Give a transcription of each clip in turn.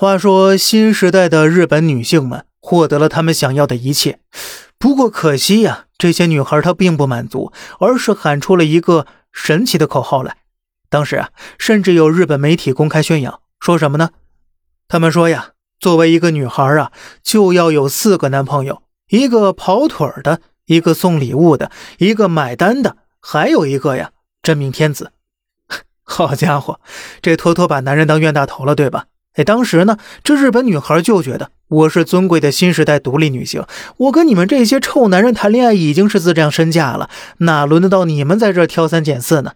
话说，新时代的日本女性们获得了她们想要的一切，不过可惜呀，这些女孩她并不满足，而是喊出了一个神奇的口号来。当时啊，甚至有日本媒体公开宣扬，说什么呢？他们说呀，作为一个女孩啊，就要有四个男朋友：一个跑腿的，一个送礼物的，一个买单的，还有一个呀，真命天子。好家伙，这妥妥把男人当冤大头了，对吧？哎，当时呢，这日本女孩就觉得我是尊贵的新时代独立女性，我跟你们这些臭男人谈恋爱已经是自降身价了，哪轮得到你们在这挑三拣四呢？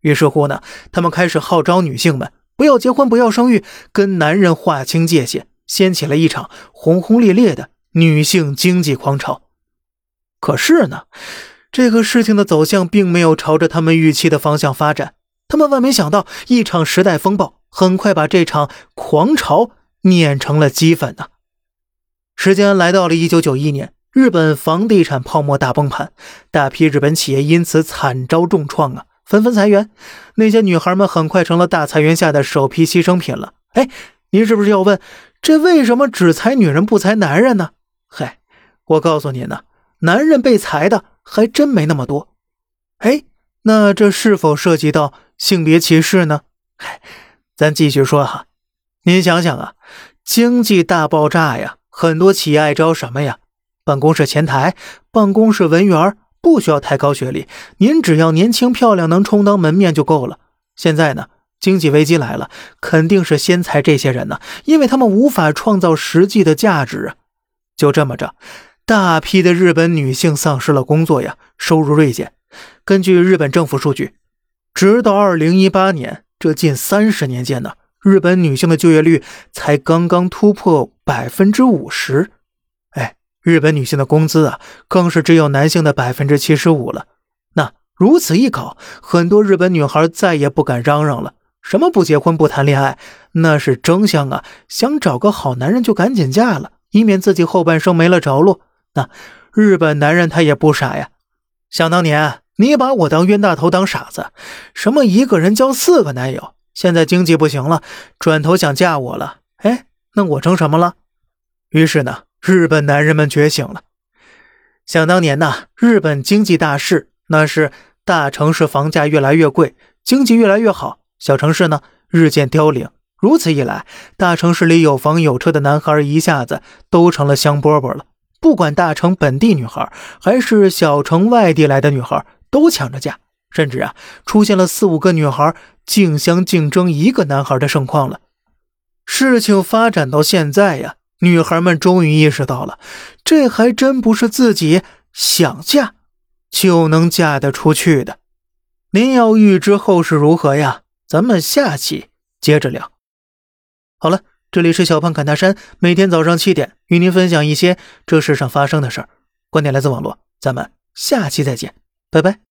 于是乎呢，他们开始号召女性们不要结婚，不要生育，跟男人划清界限，掀起了一场轰轰烈烈的女性经济狂潮。可是呢，这个事情的走向并没有朝着他们预期的方向发展，他们万没想到，一场时代风暴。很快把这场狂潮碾成了齑粉呐！时间来到了一九九一年，日本房地产泡沫大崩盘，大批日本企业因此惨遭重创啊，纷纷裁员。那些女孩们很快成了大裁员下的首批牺牲品了。哎，您是不是要问，这为什么只裁女人不裁男人呢？嗨，我告诉您呢，男人被裁的还真没那么多。哎，那这是否涉及到性别歧视呢？嗨。咱继续说哈，您想想啊，经济大爆炸呀，很多企业爱招什么呀？办公室前台、办公室文员，不需要太高学历，您只要年轻漂亮，能充当门面就够了。现在呢，经济危机来了，肯定是先裁这些人呢，因为他们无法创造实际的价值啊。就这么着，大批的日本女性丧失了工作呀，收入锐减。根据日本政府数据，直到二零一八年。这近三十年间呢，日本女性的就业率才刚刚突破百分之五十。哎，日本女性的工资啊，更是只有男性的百分之七十五了。那如此一搞，很多日本女孩再也不敢嚷嚷了，什么不结婚不谈恋爱，那是争相啊，想找个好男人就赶紧嫁了，以免自己后半生没了着落。那日本男人他也不傻呀，想当年。你把我当冤大头当傻子？什么一个人交四个男友？现在经济不行了，转头想嫁我了？哎，那我成什么了？于是呢，日本男人们觉醒了。想当年呐，日本经济大势，那是大城市房价越来越贵，经济越来越好，小城市呢日渐凋零。如此一来，大城市里有房有车的男孩一下子都成了香饽饽了。不管大城本地女孩，还是小城外地来的女孩。都抢着嫁，甚至啊，出现了四五个女孩竞相竞争一个男孩的盛况了。事情发展到现在呀，女孩们终于意识到了，这还真不是自己想嫁就能嫁得出去的。您要预知后事如何呀？咱们下期接着聊。好了，这里是小胖侃大山，每天早上七点与您分享一些这世上发生的事儿，观点来自网络，咱们下期再见。拜拜。